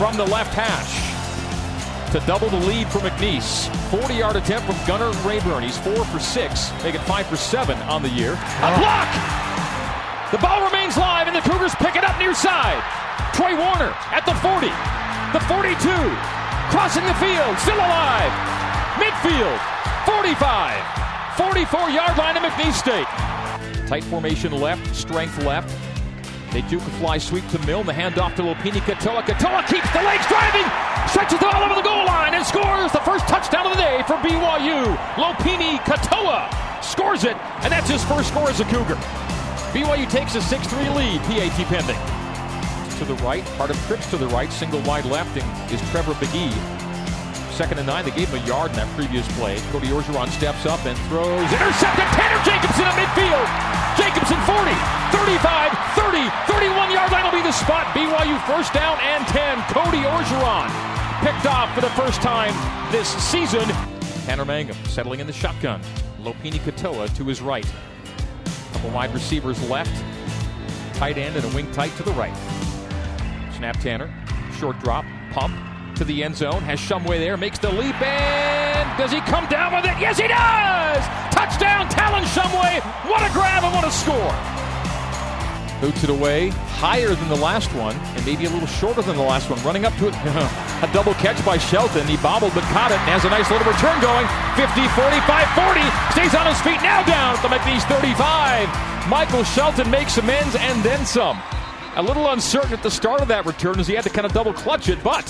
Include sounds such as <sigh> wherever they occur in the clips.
from the left hash to double the lead for McNeese. 40 yard attempt from Gunnar Raborn. He's 4 for 6, making 5 for 7 on the year. A oh. block! The ball remains live, and the Cougars pick it up near side. Troy Warner at the 40, the 42, crossing the field, still alive. Midfield, 45, 44 yard line of McNeese State. Tight formation left, strength left. They duke a fly sweep to Milne. The handoff to Lopini Katoa. Katoa keeps the legs driving, stretches it all over the goal line, and scores the first touchdown of the day for BYU. Lopini Katoa scores it, and that's his first score as a Cougar. BYU takes a 6-3 lead, PAT pending. To the right, part of trips to the right, single wide left is Trevor McGee. Second and nine, they gave him a yard in that previous play. Cody Orgeron steps up and throws. Intercepted, Tanner Jacobson at midfield. Jacobson 40, 35, the spot. BYU first down and 10. Cody Orgeron picked off for the first time this season. Tanner Mangum settling in the shotgun. Lopini Katoa to his right. Couple wide receivers left. Tight end and a wing tight to the right. Snap Tanner. Short drop. Pump to the end zone. Has Shumway there. Makes the leap. And does he come down with it? Yes, he does! Touchdown, Talon Shumway. What a grab and what a score. Boots it away. Higher than the last one. And maybe a little shorter than the last one. Running up to it. <laughs> a double catch by Shelton. He bobbled but caught it and has a nice little return going. 50, 45, 40. Stays on his feet now down at the McNeese 35. Michael Shelton makes amends and then some. A little uncertain at the start of that return as he had to kind of double clutch it, but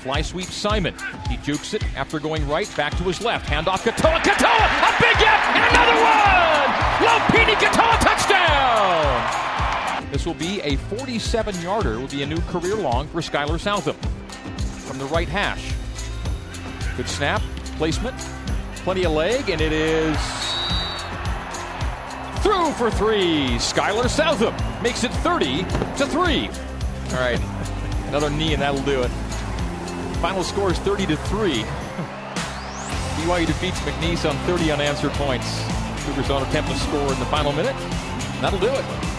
fly sweep Simon. He jukes it after going right, back to his left. Handoff Katoa. Katoa! A big hit and another one! Lopini Katoa! This will be a 47 yarder, will be a new career long for Skyler Southam. From the right hash. Good snap, placement, plenty of leg, and it is through for three. Skyler Southam makes it 30 to 3. All right, another knee, and that'll do it. Final score is 30 to 3. <laughs> BYU defeats McNeese on 30 unanswered points. Cougars on attempt to score in the final minute. That'll do it.